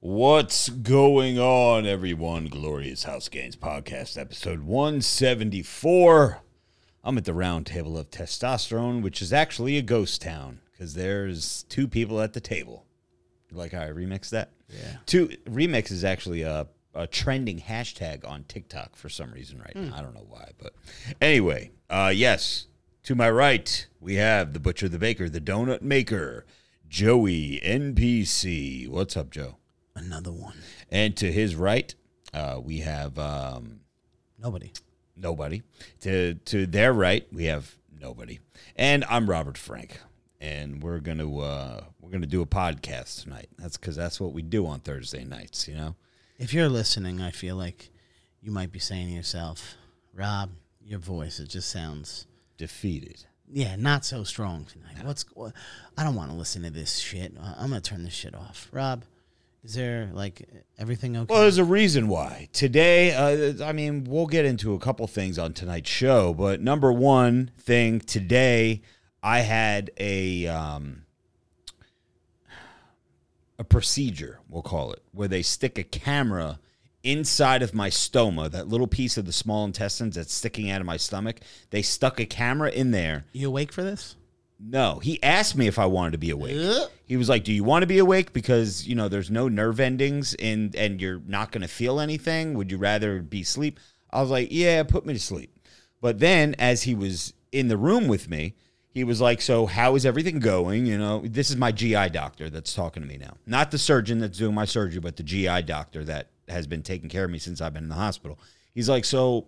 What's going on, everyone? Glorious House Gains Podcast, episode 174. I'm at the round table of testosterone, which is actually a ghost town because there's two people at the table. You like how I remixed that? Yeah. Two remix is actually a, a trending hashtag on TikTok for some reason right now. I don't know why, but anyway, uh, yes. To my right, we have the butcher, the baker, the donut maker, Joey NPC. What's up, Joe? Another one. And to his right, uh, we have um, Nobody. nobody. To to their right, we have nobody. And I'm Robert Frank, and we're gonna uh, we're gonna do a podcast tonight. That's because that's what we do on Thursday nights. You know. If you're listening, I feel like you might be saying to yourself, Rob, your voice, it just sounds, defeated. yeah, not so strong tonight. What's, what, I don't want to listen to this shit. I'm going to turn this shit off. Rob, is there, like, everything okay? Well, there's a reason why. Today, uh, I mean, we'll get into a couple things on tonight's show, but number one thing today, I had a um, a procedure, we'll call it, where they stick a camera inside of my stoma, that little piece of the small intestines that's sticking out of my stomach. They stuck a camera in there. you awake for this? No, he asked me if I wanted to be awake. He was like, "Do you want to be awake because you know there's no nerve endings and and you're not going to feel anything? Would you rather be asleep?" I was like, "Yeah, put me to sleep." But then, as he was in the room with me, he was like, "So how is everything going?" You know, this is my GI doctor that's talking to me now, not the surgeon that's doing my surgery, but the GI doctor that has been taking care of me since I've been in the hospital. He's like, "So."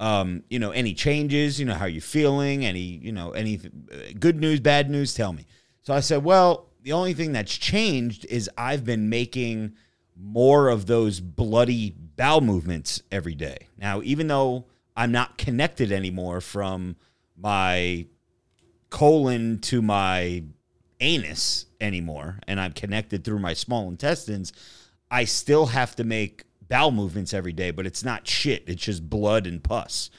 Um, you know, any changes, you know, how you're feeling, any, you know, any uh, good news, bad news, tell me. So I said, well, the only thing that's changed is I've been making more of those bloody bowel movements every day. Now, even though I'm not connected anymore from my colon to my anus anymore, and I'm connected through my small intestines, I still have to make bowel movements every day, but it's not shit. It's just blood and pus.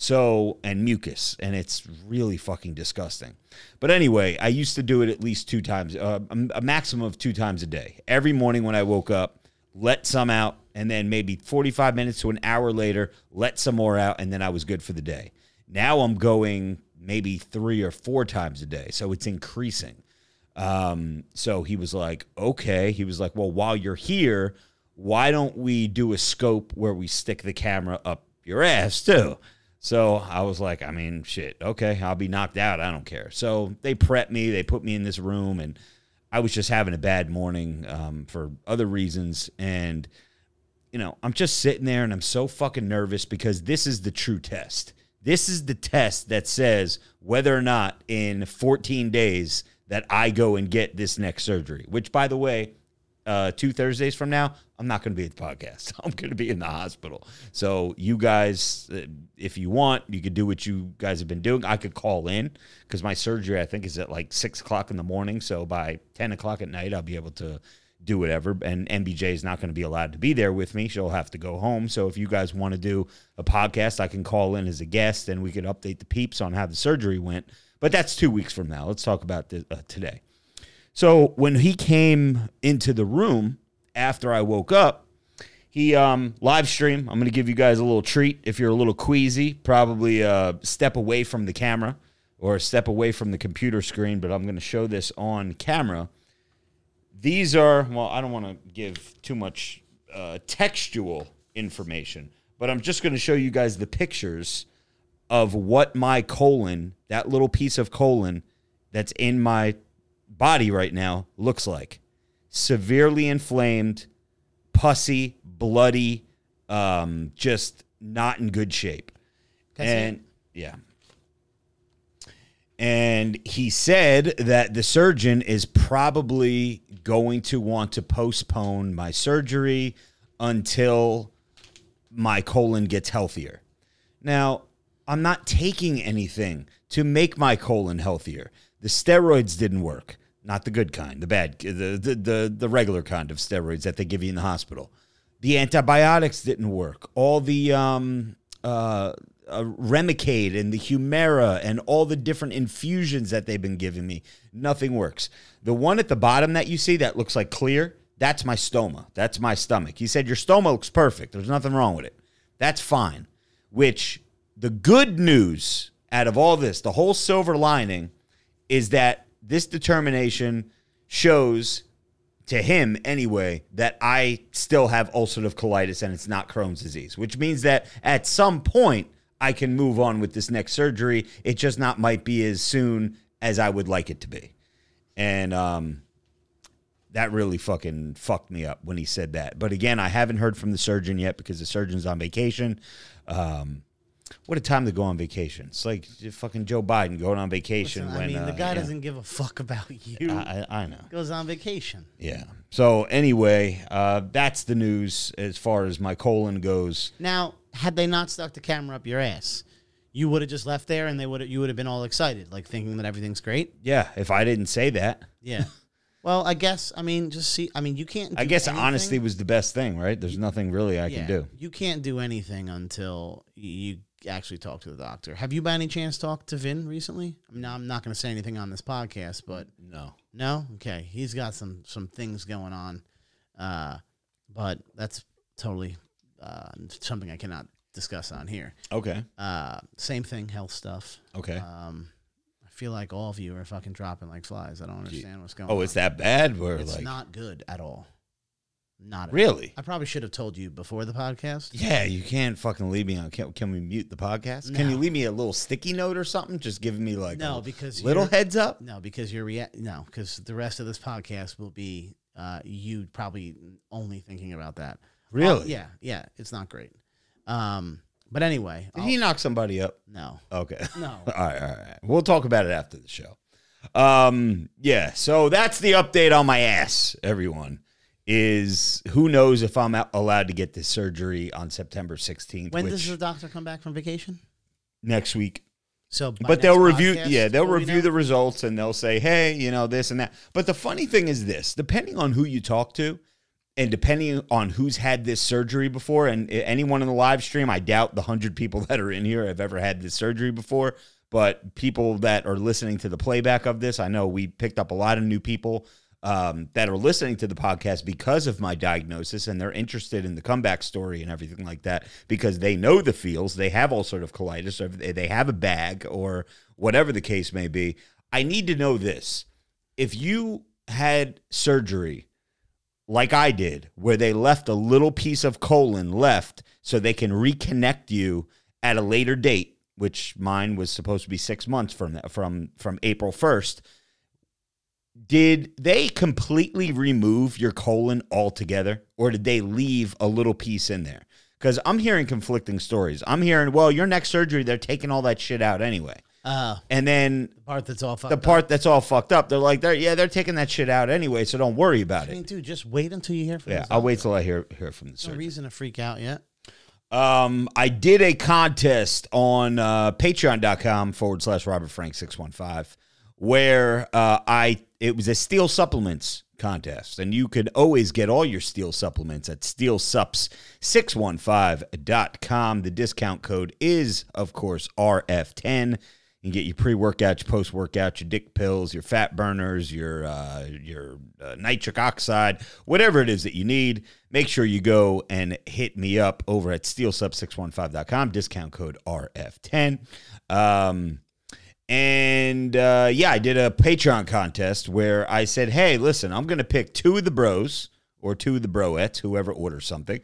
So, and mucus, and it's really fucking disgusting. But anyway, I used to do it at least two times, uh, a maximum of two times a day. Every morning when I woke up, let some out, and then maybe 45 minutes to an hour later, let some more out, and then I was good for the day. Now I'm going maybe three or four times a day. So it's increasing. Um, so he was like, okay. He was like, well, while you're here, why don't we do a scope where we stick the camera up your ass too? So I was like, I mean, shit, okay, I'll be knocked out. I don't care. So they prepped me, they put me in this room, and I was just having a bad morning um, for other reasons. And, you know, I'm just sitting there and I'm so fucking nervous because this is the true test. This is the test that says whether or not in 14 days that I go and get this next surgery, which, by the way, uh, two Thursdays from now, I'm not going to be at the podcast. I'm going to be in the hospital. So, you guys, uh, if you want, you could do what you guys have been doing. I could call in because my surgery, I think, is at like six o'clock in the morning. So, by 10 o'clock at night, I'll be able to do whatever. And MBJ is not going to be allowed to be there with me. She'll have to go home. So, if you guys want to do a podcast, I can call in as a guest and we could update the peeps on how the surgery went. But that's two weeks from now. Let's talk about this, uh, today. So when he came into the room after I woke up, he um, live stream. I'm going to give you guys a little treat. If you're a little queasy, probably uh, step away from the camera or step away from the computer screen. But I'm going to show this on camera. These are well, I don't want to give too much uh, textual information, but I'm just going to show you guys the pictures of what my colon, that little piece of colon that's in my body right now looks like. Severely inflamed, pussy, bloody, um, just not in good shape. and yeah. And he said that the surgeon is probably going to want to postpone my surgery until my colon gets healthier. Now, I'm not taking anything to make my colon healthier. The steroids didn't work. Not the good kind, the bad, the, the, the, the regular kind of steroids that they give you in the hospital. The antibiotics didn't work. All the um, uh, uh, Remicade and the Humira and all the different infusions that they've been giving me, nothing works. The one at the bottom that you see that looks like clear, that's my stoma. That's my stomach. He said, Your stoma looks perfect. There's nothing wrong with it. That's fine. Which the good news out of all this, the whole silver lining, is that this determination shows to him anyway that I still have ulcerative colitis and it's not Crohn's disease, which means that at some point I can move on with this next surgery. It just not might be as soon as I would like it to be. And um that really fucking fucked me up when he said that. But again, I haven't heard from the surgeon yet because the surgeon's on vacation. Um, what a time to go on vacation! It's like fucking Joe Biden going on vacation. Listen, when I mean, the uh, guy yeah. doesn't give a fuck about you. I, I know. Goes on vacation. Yeah. So anyway, uh, that's the news as far as my colon goes. Now, had they not stuck the camera up your ass, you would have just left there, and they would you would have been all excited, like thinking that everything's great. Yeah. If I didn't say that, Yeah. well, I guess I mean just see. I mean, you can't. I guess anything- honesty was the best thing, right? There's nothing really I yeah, can do. You can't do anything until you actually talk to the doctor. Have you by any chance talked to Vin recently? Mean, I'm not going to say anything on this podcast, but No. no, okay, he's got some some things going on, uh, but that's totally uh, something I cannot discuss on here. Okay. Uh, same thing, health stuff. Okay. Um, I feel like all of you are fucking dropping like flies. I don't understand what's going oh, on. it's that bad? Where It's like not good at all. Not at really? I probably should have told you before the podcast. Yeah, you can't fucking leave me on. Can, can we mute the podcast? Can you leave me a little sticky note or something? Just giving me like No, a because little you're- heads up. No, because you're rea- no, because the rest of this podcast will be uh, you probably only thinking about that. Really? Oh, yeah, yeah. It's not great. Um, but anyway, Did I'll- he knock somebody up? no, Okay. no. all right, all right. We'll talk about it after the show. Um, yeah. So that's the update on my ass. Everyone is who knows if I'm allowed to get this surgery on September 16th, When does the doctor come back from vacation? next week. So, but they'll review podcast, yeah they'll review know? the results and they'll say hey you know this and that but the funny thing is this depending on who you talk to and depending on who's had this surgery before and anyone in the live stream i doubt the 100 people that are in here have ever had this surgery before but people that are listening to the playback of this i know we picked up a lot of new people um, that are listening to the podcast because of my diagnosis and they're interested in the comeback story and everything like that because they know the feels. They have ulcerative colitis or they they have a bag or whatever the case may be. I need to know this. If you had surgery like i did where they left a little piece of colon left so they can reconnect you at a later date which mine was supposed to be six months from from from april 1st did they completely remove your colon altogether or did they leave a little piece in there because i'm hearing conflicting stories i'm hearing well your next surgery they're taking all that shit out anyway Uh, and then the part that's all fucked the up. part that's all fucked up they're like they're yeah they're taking that shit out anyway so don't worry about I mean, it dude, just wait until you hear from. yeah i'll wait till i hear hear from the No surgeon reason to freak out yet. Um, I did a contest on uh, patreon.com forward slash Robert Frank 615 where uh, I it was a steel supplements contest, and you could always get all your steel supplements at steelsups615.com. The discount code is, of course, RF10. You get your pre-workout, your post-workout, your dick pills, your fat burners, your uh, your uh, nitric oxide, whatever it is that you need. Make sure you go and hit me up over at steelsups615.com. Discount code RF10. Um, and uh, yeah, I did a Patreon contest where I said, hey, listen, I'm going to pick two of the bros or two of the broettes, whoever orders something.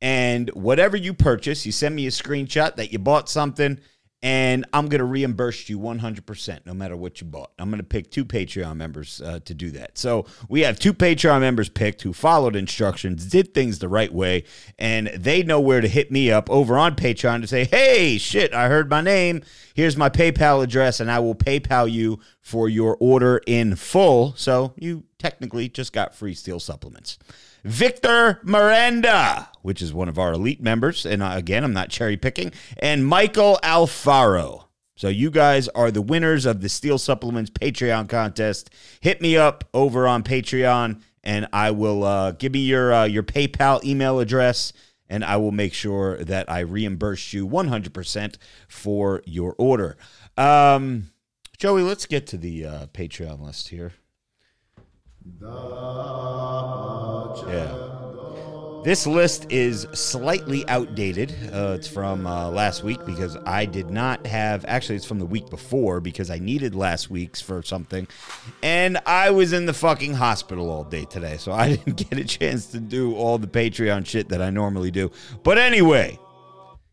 And whatever you purchase, you send me a screenshot that you bought something, and I'm going to reimburse you 100% no matter what you bought. I'm going to pick two Patreon members uh, to do that. So we have two Patreon members picked who followed instructions, did things the right way, and they know where to hit me up over on Patreon to say, hey, shit, I heard my name. Here's my PayPal address, and I will PayPal you for your order in full. So you technically just got free steel supplements. Victor Miranda, which is one of our elite members, and again, I'm not cherry picking, and Michael Alfaro. So you guys are the winners of the Steel Supplements Patreon contest. Hit me up over on Patreon, and I will uh, give me your uh, your PayPal email address, and I will make sure that I reimburse you 100% for your order. Um, Joey, let's get to the uh, Patreon list here. Yeah. This list is slightly outdated. Uh, it's from uh, last week because I did not have. Actually, it's from the week before because I needed last week's for something. And I was in the fucking hospital all day today. So I didn't get a chance to do all the Patreon shit that I normally do. But anyway,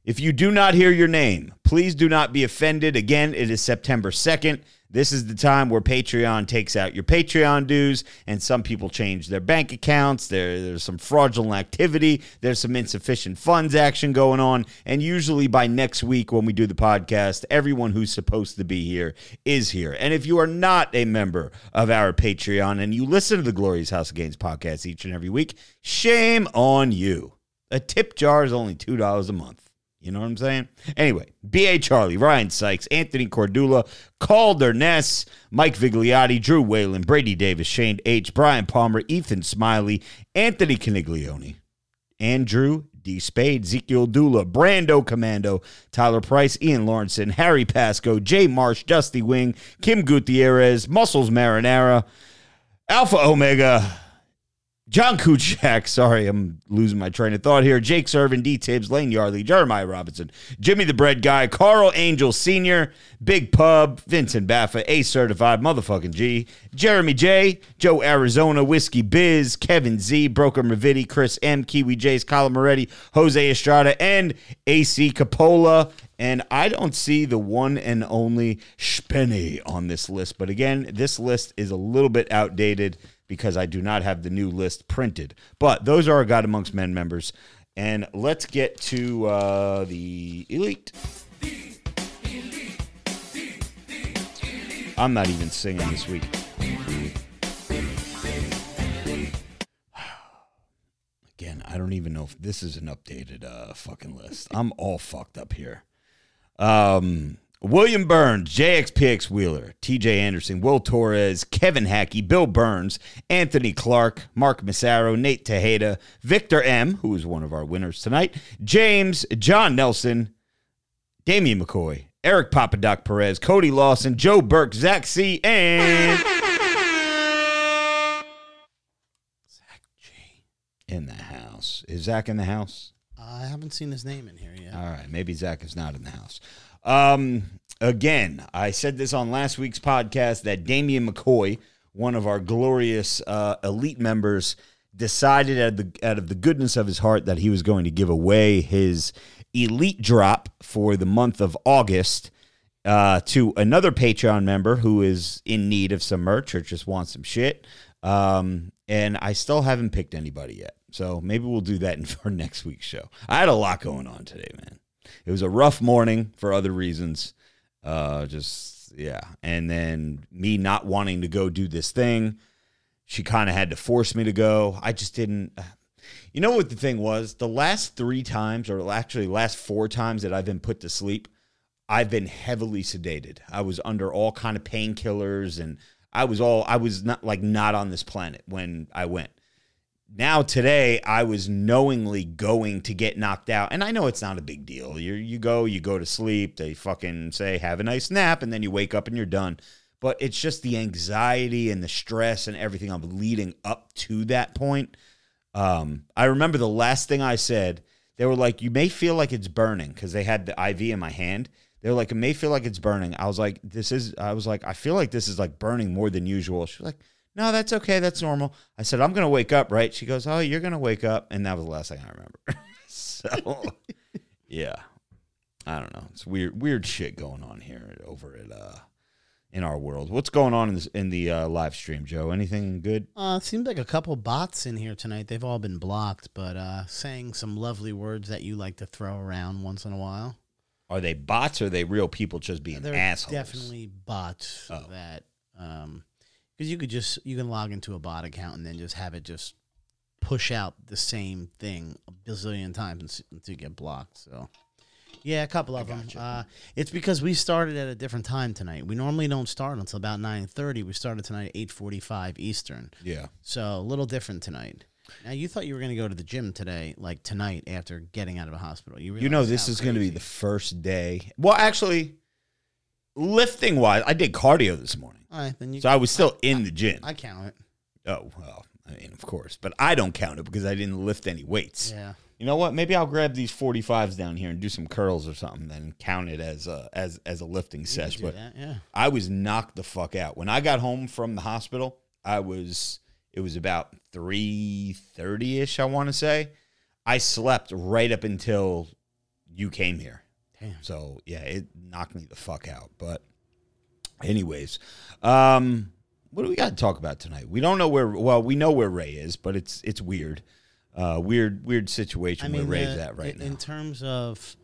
if you do not hear your name, please do not be offended. Again, it is September 2nd. This is the time where Patreon takes out your Patreon dues, and some people change their bank accounts. There, there's some fraudulent activity. There's some insufficient funds action going on. And usually by next week, when we do the podcast, everyone who's supposed to be here is here. And if you are not a member of our Patreon and you listen to the Glorious House of Gains podcast each and every week, shame on you. A tip jar is only $2 a month. You know what I'm saying? Anyway, B.A. Charlie, Ryan Sykes, Anthony Cordula, Calder Ness, Mike Vigliotti, Drew Whalen, Brady Davis, Shane H., Brian Palmer, Ethan Smiley, Anthony Caniglione, Andrew D. Spade, Ezekiel Dula, Brando Commando, Tyler Price, Ian Lawrenson, Harry Pasco, Jay Marsh, Dusty Wing, Kim Gutierrez, Muscles Marinara, Alpha Omega, John Kuchak, sorry, I'm losing my train of thought here. Jake Servin, D. Tibbs, Lane Yardley, Jeremiah Robinson, Jimmy the Bread Guy, Carl Angel Sr., Big Pub, Vincent Baffa, A Certified, Motherfucking G, Jeremy J, Joe Arizona, Whiskey Biz, Kevin Z, Broker Mavidi, Chris M, Kiwi J's, Colin Moretti, Jose Estrada, and AC Capola. And I don't see the one and only Spenny on this list. But again, this list is a little bit outdated because I do not have the new list printed. But those are our God Amongst Men members. And let's get to uh, the elite. I'm not even singing this week. Again, I don't even know if this is an updated uh, fucking list. I'm all fucked up here. Um, William Burns, JXPX Wheeler, TJ Anderson, Will Torres, Kevin Hackey, Bill Burns, Anthony Clark, Mark Massaro, Nate Tejeda, Victor M., who is one of our winners tonight, James, John Nelson, Damian McCoy, Eric Papadoc Perez, Cody Lawson, Joe Burke, Zach C., and Zach G. In the house. Is Zach in the house? I haven't seen his name in here yet. All right, maybe Zach is not in the house. Um, again, I said this on last week's podcast that Damian McCoy, one of our glorious uh, elite members, decided out of, the, out of the goodness of his heart that he was going to give away his elite drop for the month of August uh, to another Patreon member who is in need of some merch or just wants some shit. Um, and I still haven't picked anybody yet. So maybe we'll do that in for next week's show. I had a lot going on today, man. It was a rough morning for other reasons. Uh, just yeah, and then me not wanting to go do this thing. She kind of had to force me to go. I just didn't. You know what the thing was? The last three times, or actually last four times that I've been put to sleep, I've been heavily sedated. I was under all kind of painkillers, and I was all I was not like not on this planet when I went now today I was knowingly going to get knocked out, and I know it's not a big deal. You you go, you go to sleep. They fucking say have a nice nap, and then you wake up and you're done. But it's just the anxiety and the stress and everything I'm leading up to that point. Um, I remember the last thing I said. They were like, "You may feel like it's burning," because they had the IV in my hand. They were like, "It may feel like it's burning." I was like, "This is." I was like, "I feel like this is like burning more than usual." She was like no, that's okay. That's normal. I said, I'm going to wake up, right? She goes, Oh, you're going to wake up. And that was the last thing I remember. so, yeah. I don't know. It's weird, weird shit going on here over at, uh, in our world. What's going on in, this, in the uh, live stream, Joe? Anything good? Uh, it seems like a couple bots in here tonight. They've all been blocked, but uh, saying some lovely words that you like to throw around once in a while. Are they bots or are they real people just being They're assholes? definitely bots Oh. that um, Because you could just you can log into a bot account and then just have it just push out the same thing a bazillion times until- you get blocked. So. Yeah, a couple of them. Uh, it's because we started at a different time tonight. We normally don't start until about nine thirty. We started tonight at eight forty-five Eastern. Yeah. So a little different tonight. Now you thought you were going to go to the gym today, like tonight after getting out of a hospital. You, You know, this is going to be the first day. Well, actually, lifting wise, I did cardio this morning. All right, then you. So I was still in the gym. I count it. oh, well, I mean, of course. But I don't count it because I didn't lift any weights. Yeah. You know what? Maybe I'll grab these 45s down here and do some curls or something, then count it as a, as, as a lifting do But that, yeah. I was knocked the fuck out. When I got home from the hospital, I was it was about 3:30ish, I want to say. I slept right up until you came here. Damn. So, yeah, it knocked me the fuck out. But anyways, um what do we got to talk about tonight? We don't know where well, we know where Ray is, but it's it's weird. Uh weird weird situation I mean, where Ray's the- at right in, now. in terms of,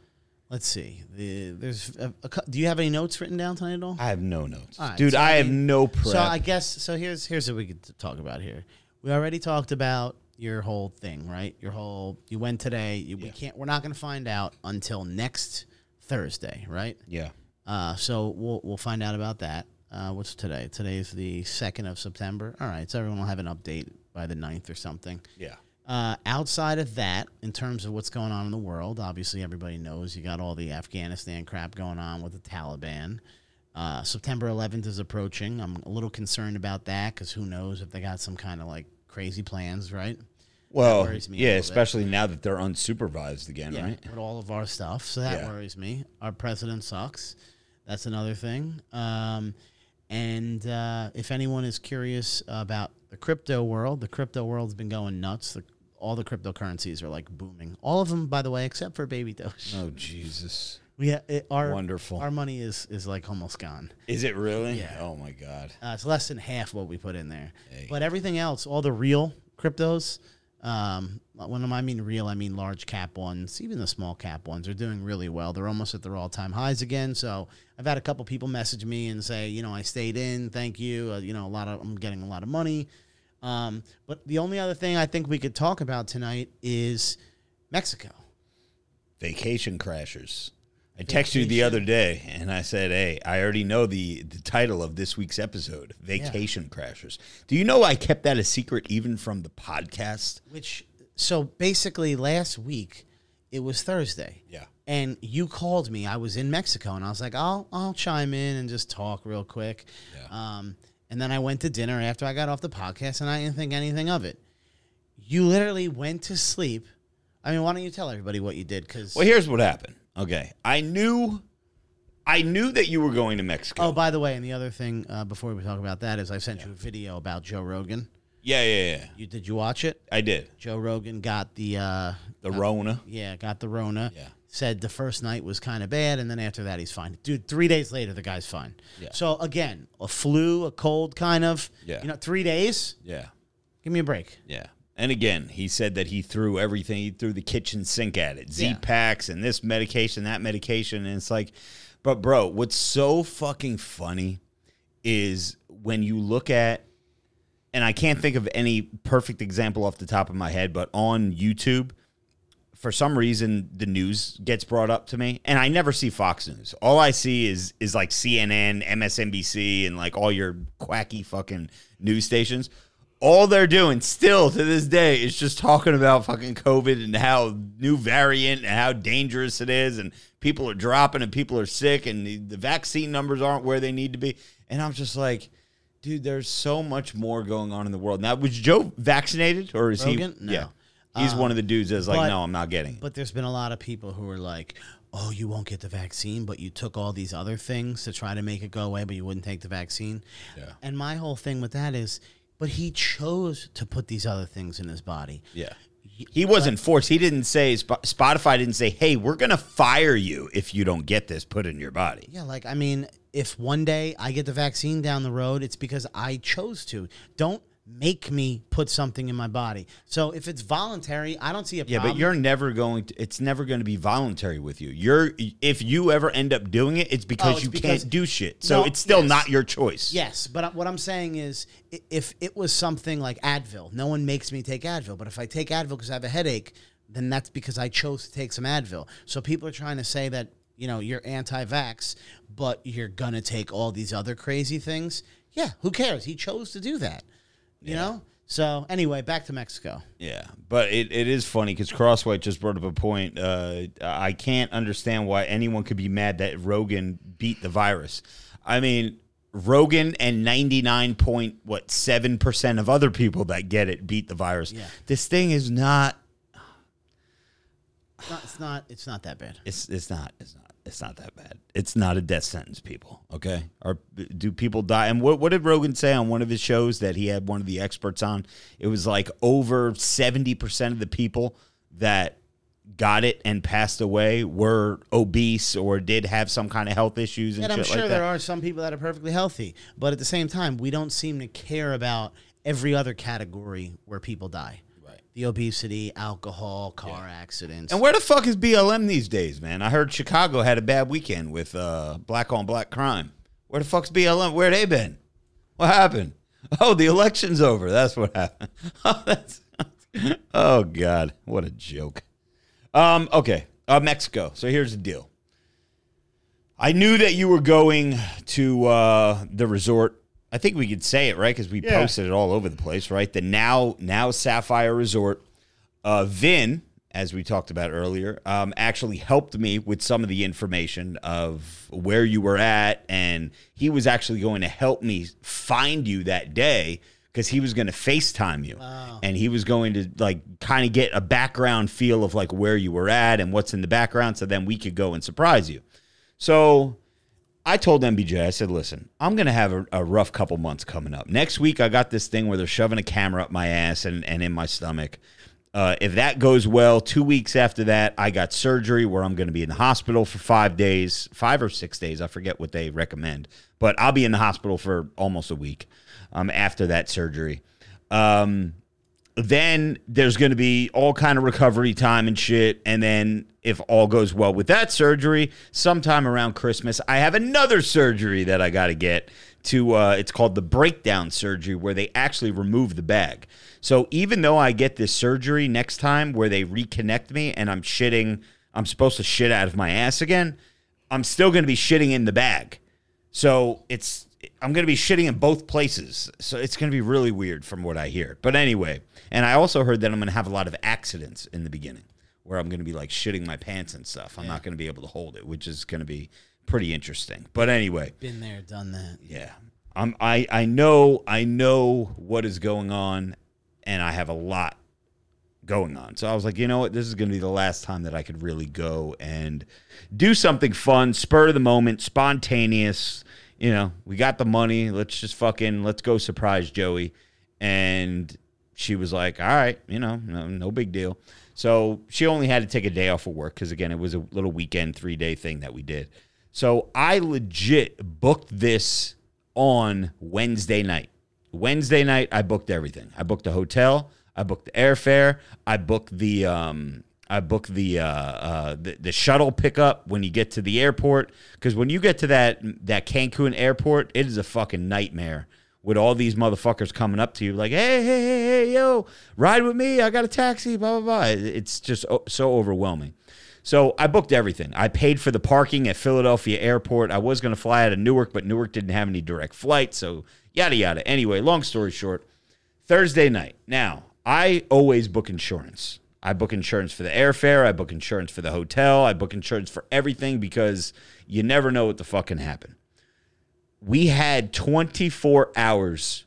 let's see, the there's. A, a, do you have any notes written down tonight at all? I have no notes. Right, Dude, so I I have no prep. So I guess so. Here's here's what we could talk about here. We already talked about your whole thing, right? Your whole you went today. You, We can't. We're not going to find out until next Thursday, right? yeah. Uh, so we'll we'll find out about that. Uh, what's today? Today's the second of September. All right, so everyone will have an update by the 9th or something. Yeah. Uh, outside of that, in terms of what's going on in the world, obviously everybody knows you got all the Afghanistan crap going on with the Taliban. Uh, September 11th is approaching. I'm a little concerned about that because who knows if they got some kind of like crazy plans, right? Well, worries me a yeah, little bit. especially now that they're unsupervised again, Yeah, right? with all of our stuff. So that Yeah. worries me. Our president sucks. That's another thing. Um, and uh, if anyone is curious about the crypto world, the crypto world's been going nuts. The, all the cryptocurrencies are like booming. All of them, by the way, except for Baby Doge. Oh Jesus! We ha- it, our Wonderful. Our money is is like almost gone. Is it really? Yeah. Oh my God! Uh, it's less than half what we put in there. Hey. But everything else, all the real cryptos, um, when I mean real, I mean large cap ones, even the small cap ones are doing really well. They're almost at their all time highs again. So I've had a couple people message me and say, you know, I stayed in, thank you. Uh, you know, a lot of I'm getting a lot of money. Um, but the only other thing I think we could talk about tonight is Mexico. Vacation crashers. I texted you the other day, and I said, "Hey, I already know the the title of this week's episode: Vacation Crashers." Do you know I kept that a secret even from the podcast? Which so basically last week it was Thursday. Yeah. And you called me. I was in Mexico and I was like, I'll I'll chime in and just talk real quick. Yeah. Um and then I went to dinner after I got off the podcast and I didn't think anything of it. You literally went to sleep. I mean, why don't you tell everybody what you did? Because Well, here's what happened. Okay, I knew, I knew that you were going to Mexico. oh, by the way, and the other thing uh, before we talk about that is I sent you a video about Joe Rogan. yeah, yeah, yeah. You did you watch it? I did Joe Rogan got the uh, the Rona. Yeah, got the Rona. Yeah. Said the first night was kind of bad, and then after that, he's fine. Dude, three days later, the guy's fine. Yeah. So, again, a flu, a cold, kind of. Yeah. You know, three days? Yeah. Give me a break. Yeah. And again, he said that he threw everything, he threw the kitchen sink at it. Z packs and this medication, that medication. And it's like, but bro, what's so fucking funny is when you look at, and I can't think of any perfect example off the top of my head, but on YouTube, for some reason the news gets brought up to me and I never see Fox News. All I see is is like CNN, MSNBC and like all your quacky fucking news stations. All they're doing still to this day is just talking about fucking COVID and how new variant and how dangerous it is and people are dropping and people are sick and the, the vaccine numbers aren't where they need to be. And I'm just like, dude, there's so much more going on in the world. Now, was Joe vaccinated or is Rogan? he? No. Yeah. He's one of the um, dudes that's like, but- no, I'm not getting. But there's been a lot of people who are like, oh, you won't get the vaccine, but you took all these other things to try to make it go away, but you wouldn't take the vaccine. Yeah. And my whole thing with that is, but he chose to put these other things in his body. Yeah. He wasn't forced. He didn't say, Spotify didn't say, hey, we're going to fire you if you don't get this put in your body. Yeah, like I mean, if one day I get the vaccine down the road, it's because I chose to. Don't make me put something in my body. So if it's voluntary, I don't see a Yeah, problem. but you're never going to. It's never going to be voluntary with you. You're if you ever end up doing it, it's oh, because Oh, it's you because- can't do shit. So No, it's still yes. not your choice. Yes, but what I'm saying is, if it was something like Advil, no one makes me take Advil. But if I take Advil because I have a headache, then that's because I chose to take some Advil. So people are trying to say that you know you're anti-vax, but you're gonna take all these other crazy things. Yeah, who cares? He chose to do that. You know. So anyway, back to Mexico. Yeah, but it, it is funny because Crosswhite just brought up a point. Uh, I can't understand why anyone could be mad that Rogan beat the virus. I mean, Rogan and ninety nine point what seven percent of other people that get it beat the virus. Yeah. This thing is not. It's not. It's not, it's not that bad. It's it's not it's not it's not that bad. It's not a death sentence, people. Okay, or do people die? And what what did Rogan say on one of his shows that he had one of the experts on? It was like over seventy percent of the people that got it and passed away were obese or did have some kind of health issues and, And I'm sure like there are some people that are perfectly healthy, but at the same time, we don't seem to care about every other category where people die. The obesity, alcohol, car accidents. And where the fuck is BLM these days, man? I heard Chicago had a bad weekend with uh, black on black crime. Where the fuck's BLM? Where they been? What happened? Oh, the election's over. That's what happened. Oh, that's, oh God, what a joke. Um, okay, uh, Mexico. So here's the deal. I knew that you were going to uh, the resort. I think we could say it right because we posted it all over the place, right? The now now Sapphire Resort. Uh, Vin, as we talked about earlier, um, actually helped me with some of the information of where you were at, and he was actually going to help me find you that day because he was going to FaceTime you, and he was going to like kind of get a background feel of like where you were at and what's in the background, so then we could go and surprise you. So I told MBJ, I said, listen, I'm going to have a, a rough couple months coming up. Next week, I got this thing where they're shoving a camera up my ass and, and in my stomach. Uh, if that goes well, two weeks after that, I got surgery where I'm going to be in the hospital for five days, five or six days. I forget what they recommend, but I'll be in the hospital for almost a week um, after that surgery. Um, then there's going to be all kind of recovery time and shit and then if all goes well with that surgery sometime around christmas i have another surgery that i got to get to uh, it's called the breakdown surgery where they actually remove the bag. So even though i get this surgery next time where they reconnect me and i'm shitting i'm supposed to shit out of my ass again i'm still going to be shitting in the bag. So it's I'm going to be shitting in both places. So it's going to be really weird from what I hear. But anyway, and I also heard that I'm going to have a lot of accidents in the beginning where I'm going to be like shitting my pants and stuff. I'm not going to be able to hold it, which is going to be pretty interesting. But anyway, Been there, done that. yeah. I'm I I know I know what is going on and I have a lot going on. So I was like, you know what? This is going to be the last time that I could really go and do something fun, spur of the moment, spontaneous. You know, we got the money. Let's just fucking let's go surprise Joey. And she was like, all right, you know, no, no big deal. So she only had to take a day off of work because again, it was a little weekend three day thing that we did. So I legit booked this on Wednesday night. Wednesday night, I booked everything. I booked the hotel. I booked the airfare. I booked the um, I booked the uh, uh, the, the shuttle pickup when you get to the airport. Because when you get to that that Cancun airport, it is a fucking nightmare with all these motherfuckers coming up to you like, hey, hey, hey, hey, yo, ride with me. I got a taxi. Blah blah blah. It's just so overwhelming. So I booked everything. I paid for the parking at Philadelphia Airport. I was going to fly out of Newark, but Newark didn't have any direct flights. So yada yada. Anyway, long story short, Thursday night. Now I always book insurance. I book insurance for the airfare. I book insurance for the hotel. I book insurance for everything because you never know what the fuck can happen. We had 24 hours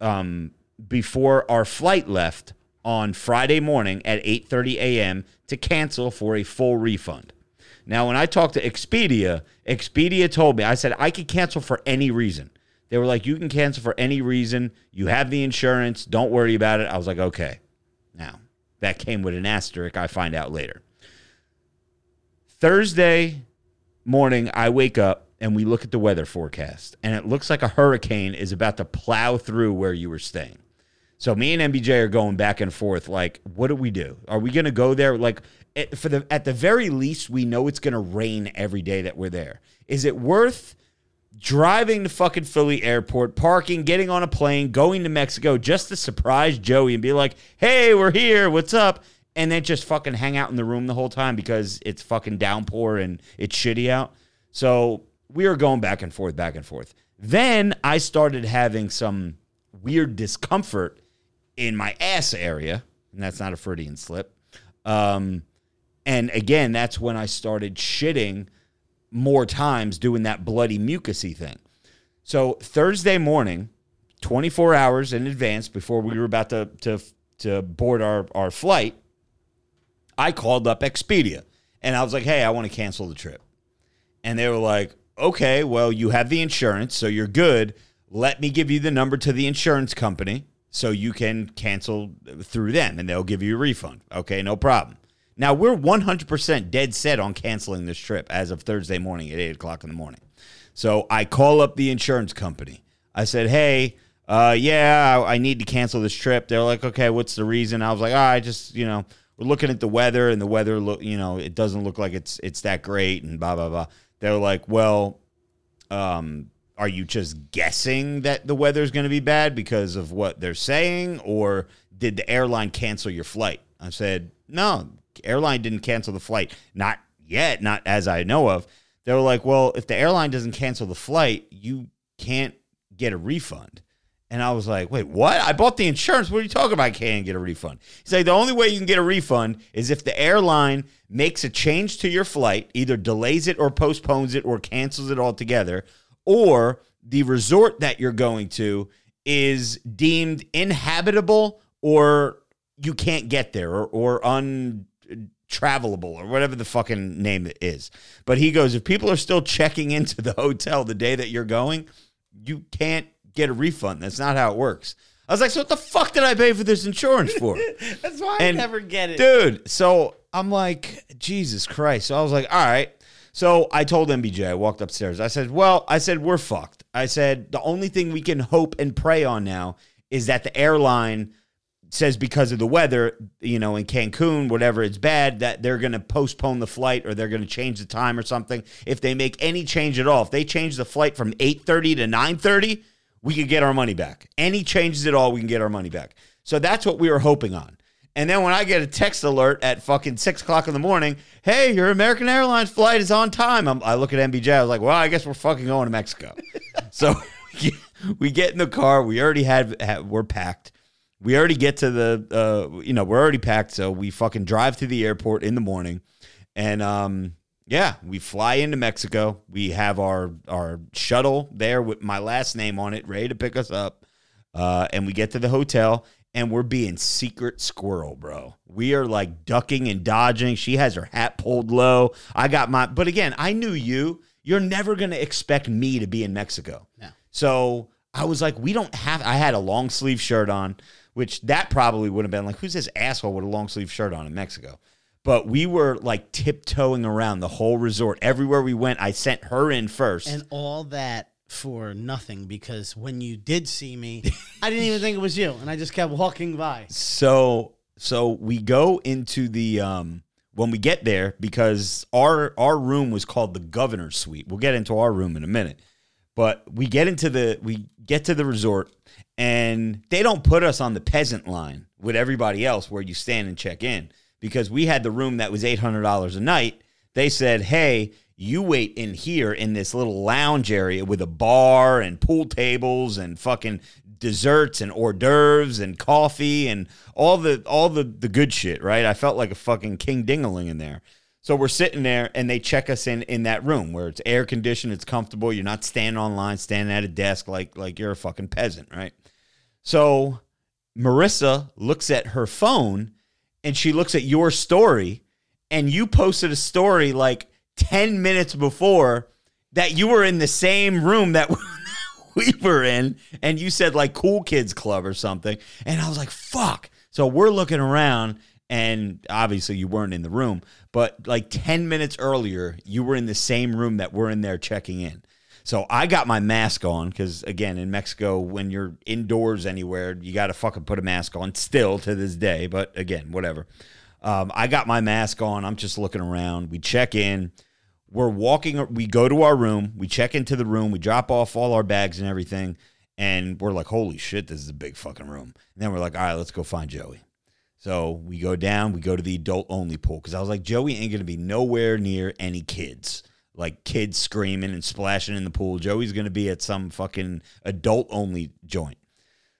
um, before our flight left on Friday morning at 8:30 a.m. to cancel for a full refund. Now, when I talked to Expedia, Expedia told me I said I could cancel for any reason. They were like, "You can cancel for any reason. You have the insurance. Don't worry about it." I was like, "Okay." Now, that came with an asterisk. I find out later. Thursday morning, I wake up and we look at the weather forecast, and it looks like a hurricane is about to plow through where you were staying. So me and MBJ are going back and forth. Like, what do we do? Are we gonna go there? Like, for the at the very least, we know it's gonna rain every day that we're there. Is it worth driving to fucking Philly airport, parking, getting on a plane, going to Mexico just to surprise Joey and be like, "Hey, we're here. What's up?" And then just fucking hang out in the room the whole time because it's fucking downpour and it's shitty out. So we were going back and forth, back and forth. Then I started having some weird discomfort in my ass area, and that's not a Freudian slip. Um, and again, that's when I started shitting more times doing that bloody mucusy thing. So Thursday morning, 24 hours in advance before we were about to to to board our, our flight, I called up Expedia and I was like, hey, I want to cancel the trip. And they were like, okay, well, you have the insurance, so you're good. Let me give you the number to the insurance company so you can cancel through them and they'll give you a refund. Okay, no problem. Now, we're 100% dead set on canceling this trip as of Thursday morning at 8 o'clock in the morning. So I call up the insurance company. I said, hey, uh, yeah, I need to cancel this trip. They're like, okay, what's the reason? I was like, oh, I just, you know, we're looking at the weather and the weather look, you know, it doesn't look like it's it's that great and blah blah blah. They're like, well, um, are you just guessing that the weather's going to be bad because of what they're saying, or did the airline cancel your flight? I said, no, airline didn't cancel the flight, not yet, not as I know of. They were like, well, if the airline doesn't cancel the flight, you can't get a refund. And I was like, wait, what? I bought the insurance. What are you talking about? I can't get a refund. He's like, the only way you can get a refund is if the airline makes a change to your flight, either delays it or postpones it or cancels it altogether, or the resort that you're going to is deemed inhabitable or you can't get there or, or untravelable or whatever the fucking name it is. But he goes, if people are still checking into the hotel the day that you're going, you can't get a refund. That's not how it works. I was like, so what the fuck did I pay for this insurance for? That's why And- I never get it. Dude, so I'm like, Jesus Christ. So I was like, all right. So I told MBJ, I walked upstairs. I said, well, I said, we're fucked. I said, the only thing we can hope and pray on now is that the airline says because of the weather, you know, in Cancun, whatever, it's bad, that they're going to postpone the flight or they're going to change the time or something. If they make any change at all, if they change the flight from 8.30 to 9.30, we could get our money back. Any changes at all, we can get our money back. So that's what we were hoping on. And then when I get a text alert at fucking six o'clock in the morning, hey, your American Airlines flight is on time. I'm, I look at MBJ. I was like, well, I guess we're fucking going to Mexico. so we get in the car. We already had, had we're packed. We already get to the, uh, you know, we're already packed. So we fucking drive to the airport in the morning, and um, yeah, we fly into Mexico. We have our our shuttle there with my last name on it, ready to pick us up. Uh, and we get to the hotel and we're being secret squirrel, bro. We are like ducking and dodging. She has her hat pulled low. I got my, but again, I knew you. You're never going to expect me to be in Mexico. No. So I was like, we don't have, I had a long sleeve shirt on, which that probably would have been like, who's this asshole with a long sleeve shirt on in Mexico? But we were like tiptoeing around the whole resort. Everywhere we went, I sent her in first. And all that for nothing because when you did see me, I didn't even think it was you, and I just kept walking by. So so we go into the um when we get there because our our room was called the governor's suite. We'll get into our room in a minute. But we get into the we get to the resort and they don't put us on the peasant line with everybody else where you stand and check in because we had the room that was $800 a night. They said, "Hey, you wait in here in this little lounge area with a bar and pool tables and fucking desserts and hors d'oeuvres and coffee and all the all the the good shit, right? I felt like a fucking king dingaling in there. So we're sitting there and they check us in in that room where it's air conditioned, it's comfortable. You're not standing online, standing at a desk like like you're a fucking peasant, right? So Marissa looks at her phone and she looks at your story and you posted a story like 10 minutes before that you were in the same room that we were in and you said like cool kids club or something. And i was like fuck. So we're looking around and obviously you weren't in the room but like 10 minutes earlier you were in the same room that we're in there checking in So I got my mask on because, again, in Mexico, when you're indoors anywhere, you got to fucking put a mask on still to this day. But again, whatever. Um, I got my mask on. I'm just looking around. We check in. We're walking, we go to our room. We check into the room. We drop off all our bags and everything. And we're like, holy shit, this is a big fucking room. And then we're like, all right, let's go find Joey. So we go down, we go to the adult only pool because I was like, Joey ain't going to be nowhere near any kids like kids screaming and splashing in the pool. Joey's going to be at some fucking adult only joint.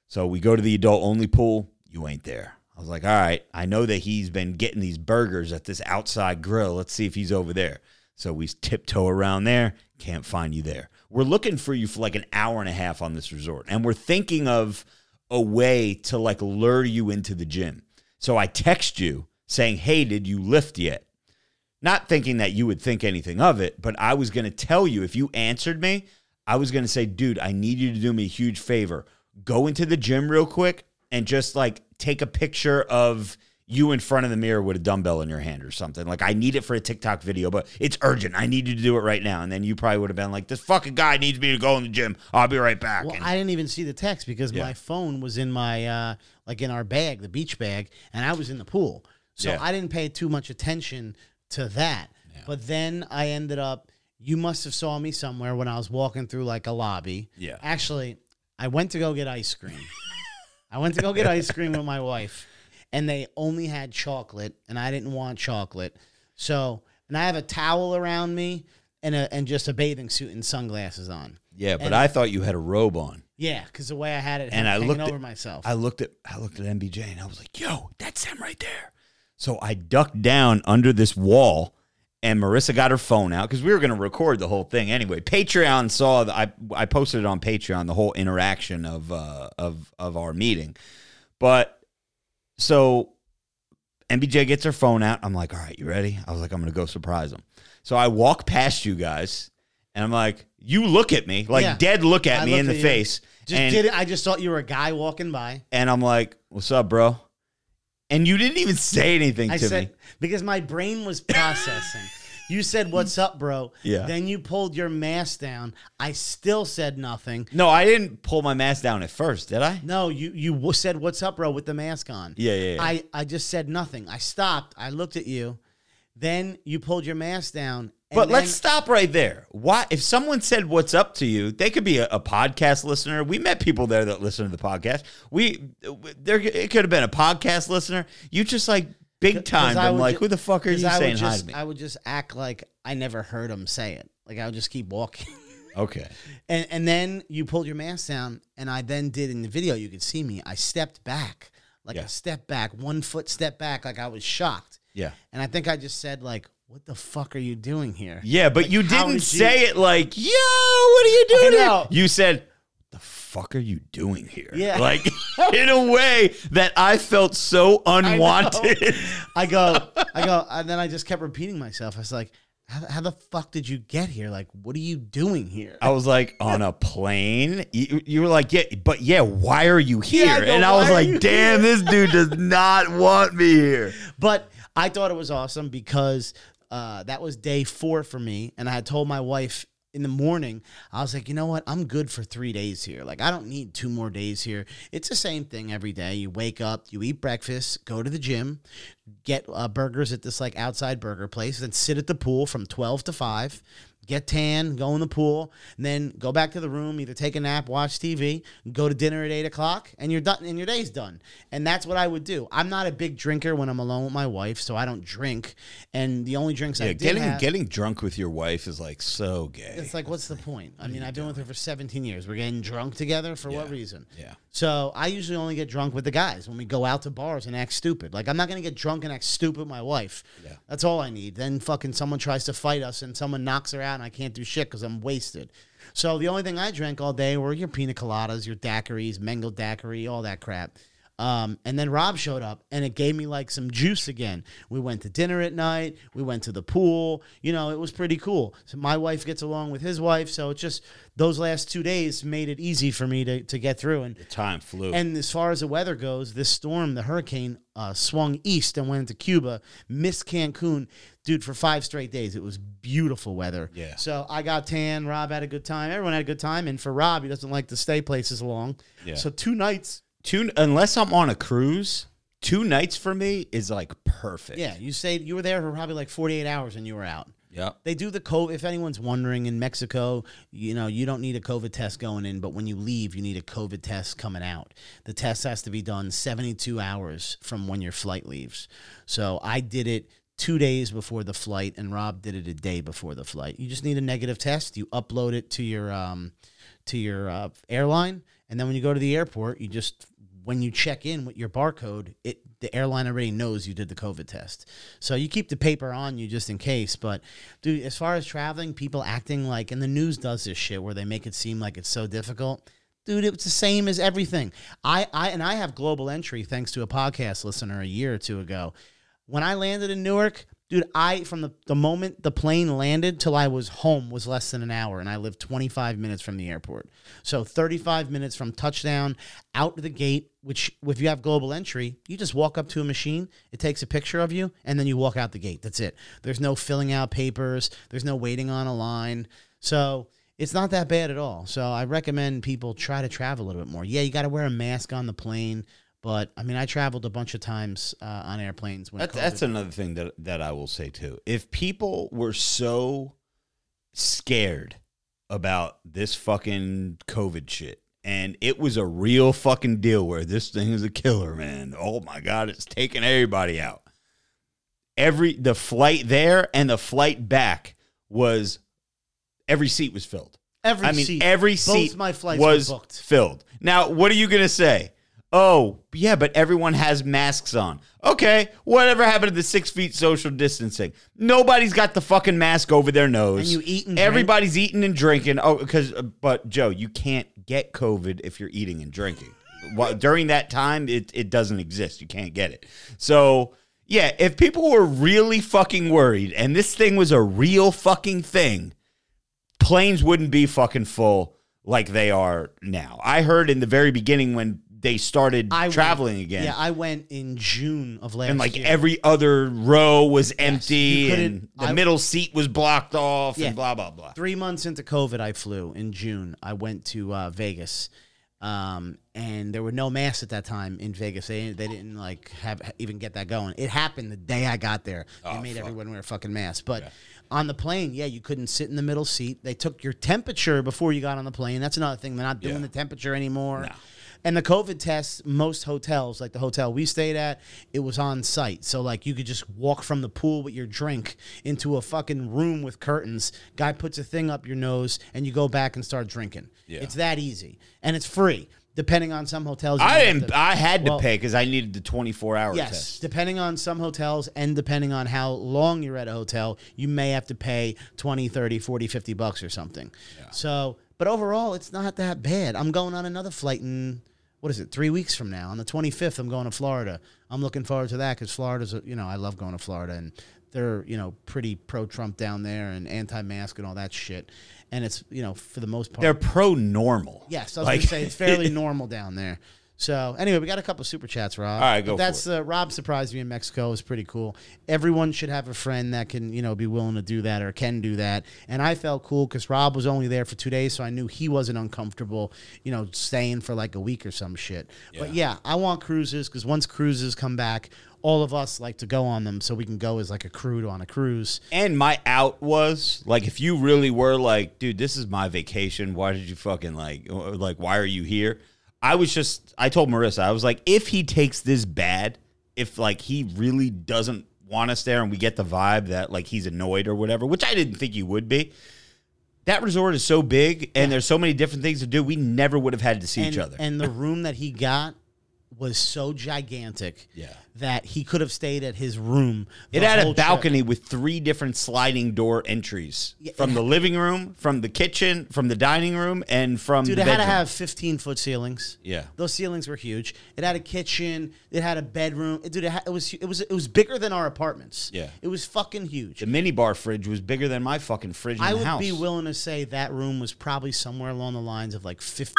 So we go to the adult only pool. You ain't there. I was like, all right, I know that he's been getting these burgers at this outside grill. Let's see if he's over there. So we tiptoe around there. Can't find you there. We're looking for you for like an hour and a half on this resort. And we're thinking of a way to like lure you into the gym. So I text you saying, hey, did you lift yet? Not thinking that you would think anything of it, but I was going to tell you if you answered me, I was going to say, dude, I need you to do me a huge favor. Go into the gym real quick and just like take a picture of you in front of the mirror with a dumbbell in your hand or something. Like, I need it for a TikTok video, but it's urgent. I need you to do it right now. And then you probably would have been like, this fucking guy needs me to go in the gym. I'll be right back. Well, And- I didn't even see the text because Yeah. my phone was in my uh like in our bag, the beach bag, and I was in the pool. So Yeah. I didn't pay too much attention to that. But then I ended up you must have saw me somewhere when I was walking through like a lobby. Yeah. Actually, I went to go get ice cream. I went to go get ice cream with my wife, and they only had chocolate, and I didn't want chocolate. So, and I have a towel around me and a and just a bathing suit and sunglasses on. yeah, but and- I thought you had a robe on. Yeah, because the way I had it, and I looked over at, myself. I looked at I looked at MBJ and I was like, "Yo, that's him right there." So I ducked down under this wall, and Marissa got her phone out because we were going to record the whole thing anyway. Patreon saw that I I posted it on Patreon the whole interaction of uh, of of our meeting, but so MBJ gets her phone out. I'm like, "All right, you ready?" I was like, "I'm going to go surprise him." So I walk past you guys. And I'm like, you look at me, like Yeah. dead look at I me in the you. face. just and, did it. I just thought you were a guy walking by. and I'm like, "What's up, bro?" And you didn't even say anything I to said me. because my brain was processing. you said, "What's up, bro?" Yeah. Then you pulled your mask down. I still said nothing. No, I didn't pull my mask down at first, did I? No, you you w- said, "What's up, bro?" with the mask on. Yeah, yeah, yeah. I I just said nothing. I stopped. I looked at you. Then you pulled your mask down. But then- let's stop right there. Why? If someone said "What's up" to you, they could be a, a podcast listener. We met people there that listen to the podcast. We there it could have been a podcast listener. You just like big time. I I'm would like, ju- who the fuck are 'cause you I would saying hi just, to me? I would just act like I never heard him say it. Like I would just keep walking. okay. And and then you pulled your mask down, and I then did in the video. You could see me. I stepped back, like Yeah. a step back, one foot step back, like I was shocked. Yeah. And I think I just said like, "What the fuck are you doing here?" Yeah, but Like, you how didn't did you- say it like, "Yo, what are you doing here?" know. You said, "The fuck are you doing here?" Yeah. like in a way that I felt so unwanted. I go, I go, and then I just kept repeating myself. I was like, "How, how the fuck did you get here? Like, what are you doing here?" I was like, "On a plane?" You, you were like, "Yeah, but yeah, why are you here?" I go, and I was are you like, "Damn, this dude does not want me here." But I thought it was awesome because uh, that was day four for me, and I had told my wife in the morning. I was like, you know what? I'm good for three days here. Like, I don't need two more days here. It's the same thing every day. You wake up, you eat breakfast, go to the gym, get uh, burgers at this like outside burger place, then sit at the pool from twelve to five. Get tan, go in the pool, and then go back to the room, either take a nap, watch TV, go to dinner at eight o'clock, and you're done and your day's done. And that's what I would do. I'm not a big drinker when I'm alone with my wife, so I don't drink. And the only drinks I Yeah, did getting have, getting drunk with your wife is like so gay. it's like, what's the point? I mean, I've been with her for 17 years. We're getting drunk together for what reason? Yeah. So I usually only get drunk with the guys when we go out to bars and act stupid. Like I'm not gonna get drunk and act stupid with my wife. Yeah. That's all I need. Then fucking someone tries to fight us and someone knocks her out and I can't do shit because I'm wasted. So the only thing I drank all day were your pina coladas, your daiquiris, mango daiquiri, all that crap. Um, and then Rob showed up and it gave me like some juice again. We went to dinner at night. We went to the pool. You know, it was pretty cool. So my wife gets along with his wife. So it just, those last two days made it easy for me to, to get through. And the Time flew. and as far as the weather goes, this storm, the hurricane, uh, swung east and went into Cuba, missed Cancun, dude, for five straight days. It was beautiful weather. Yeah. So I got tan. Rob had a good time. Everyone had a good time. And for Rob, he doesn't like to stay places long. Yeah. So two nights. Two unless I'm on a cruise, two nights for me is like perfect. Yeah, you say you were there for probably like 48 hours and you were out. Yep. They do the COVID. If anyone's wondering, in Mexico, you know, you don't need a COVID test going in, but when you leave, you need a COVID test coming out. The test has to be done 72 hours from when your flight leaves. So I did it two days before the flight, and Rob did it a day before the flight. You just need a negative test. You upload it to your um, to your uh, airline, and then when you go to the airport, you just when you check in with your barcode, it the airline already knows you did the COVID test. So you keep the paper on you just in case. But dude, as far as traveling, people acting like and the news does this shit where they make it seem like it's so difficult. Dude, it's the same as everything. I, I and I have global entry thanks to a podcast listener a year or two ago. When I landed in Newark, dude, I from the, the moment the plane landed till I was home was less than an hour, and I lived 25 minutes from the airport. So 35 minutes from touchdown out the gate. Which, if you have global entry, you just walk up to a machine, it takes a picture of you, and then you walk out the gate. That's it. There's no filling out papers. There's no waiting on a line. So it's not that bad at all. So I recommend people try to travel a little bit more. Yeah, you got to wear a mask on the plane. But I mean, I traveled a bunch of times uh, on airplanes when That's, that's another thing that that I will say too. If people were so scared about this fucking COVID shit, and it was a real fucking deal where this thing is a killer, man. Oh my god, it's taking everybody out. Every the flight there and the flight back was every seat was filled. Every I mean, seat. every Both seat my flights were was booked. filled. Now, what are you gonna say? Oh, yeah, but everyone has masks on. Okay, whatever happened to the six feet social distancing? Nobody's got the fucking mask over their nose. And you eat and drink. Everybody's eating and drinking. Oh, because uh, but Joe, you can't get COVID if you're eating and drinking. Well, during that time, it it doesn't exist. You can't get it. So. Yeah, if people were really fucking worried and this thing was a real fucking thing, planes wouldn't be fucking full like they are now. I heard in the very beginning when they started I traveling went, again. Yeah, I went in June of last year. and like year. every other row was empty you and the I- middle seat was blocked off Yeah. and blah blah blah. three months into COVID, I flew in June. I went to uh, Vegas, um, and there were no masks at that time in Vegas. They they didn't like have even get that going. It happened the day I got there. They Oh, made fuck. everyone wear a fucking masks, but. On the plane, yeah, you couldn't sit in the middle seat. They took your temperature before you got on the plane. That's another thing. They're not doing Yeah. the temperature anymore. No. And the COVID tests, most hotels, like the hotel we stayed at, it was on site. So like you could just walk from the pool with your drink into a fucking room with curtains. Guy puts a thing up your nose and you go back and start drinking. Yeah. It's that easy. And it's free. Depending on some hotels. I didn't. to- I had to pay because I needed the twenty four hour Yes, test. depending on some hotels and depending on how long you're at a hotel, you may have to pay 20, 30, 40, 50 bucks or something. So, but overall, it's not that bad. I'm going on another flight in, what is it, three weeks from now. On the 25th, I'm going to Florida. I'm looking forward to that because Florida's, you know, I love going to Florida and they're, you know, pretty pro Trump down there and anti mask and all that shit. And it's, you know, for the most part. They're pro normal. Yes, I was Like- going to say it's fairly normal down there. So anyway, we got a couple super chats, Rob. All right, go But for That's uh, Rob surprised me in Mexico. It was pretty cool. Everyone should have a friend that can, you know, be willing to do that or can do that. And I felt cool because Rob was only there for two days, so I knew he wasn't uncomfortable, you know, staying for like a week or some shit. But yeah, I want cruises because once cruises come back, all of us like to go on them, so we can go as like a crew to on a cruise. And my out was like, if you really were like, dude, this is my vacation. Why did you fucking like, like, why are you here? I was just, I told Marissa, I was like, if he takes this bad, if like he really doesn't want us there and we get the vibe that like he's annoyed or whatever, which I didn't think he would be. That resort is so big and there's so many different things to do. We never would have had to see and, each other. and the room that he got was so gigantic Yeah. that he could have stayed at his room. It had a whole trip. balcony with three different sliding door entries Yeah, from the living room, from the kitchen, from the dining room, and from Dude, the it had to have 15 foot ceilings. Yeah. those ceilings were huge. It had a kitchen. It had a bedroom. It, dude, it, had, it was it was it was bigger than our apartments. Yeah. it was fucking huge. the mini bar fridge was bigger than my fucking fridge in I the would house. be willing to say that room was probably somewhere along the lines of like 15.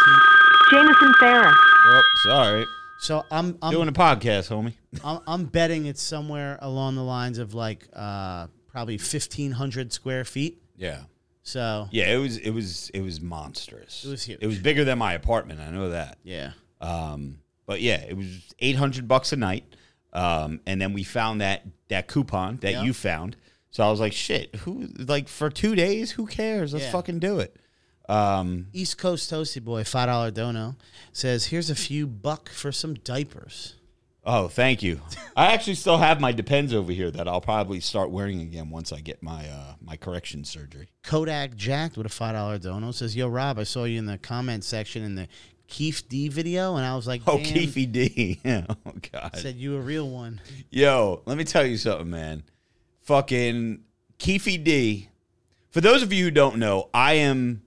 Jameson Farah. Oh, sorry. So I'm I'm, Doing a podcast, homie. I'm I'm betting it's somewhere along the lines of like uh probably 1500 square feet. Yeah. So Yeah, it was it was it was monstrous. It was huge. It was bigger than my apartment. I know that. yeah. Um, but yeah, it was eight hundred bucks a night. Um, and then we found that that coupon that Yeah. you found. So I was like, shit, who like for two days? Who cares? Let's Yeah. fucking do it. Um, East Coast Toasty Boy, five dollar dono, says, "Here's a few buck for some diapers." oh, thank you. I actually still have my Depends over here that I'll probably start wearing again once I get my uh, my correction surgery. Kodak Jacked with a five dollar dono says, "Yo, Rob, I saw you in the comment section in the Keffe D video, and I was like, Oh, damn, Keffe D. Yeah. Oh God. said you a real one." Yo, let me tell you something, man. Fucking Keffe D. For those of you who don't know, I am.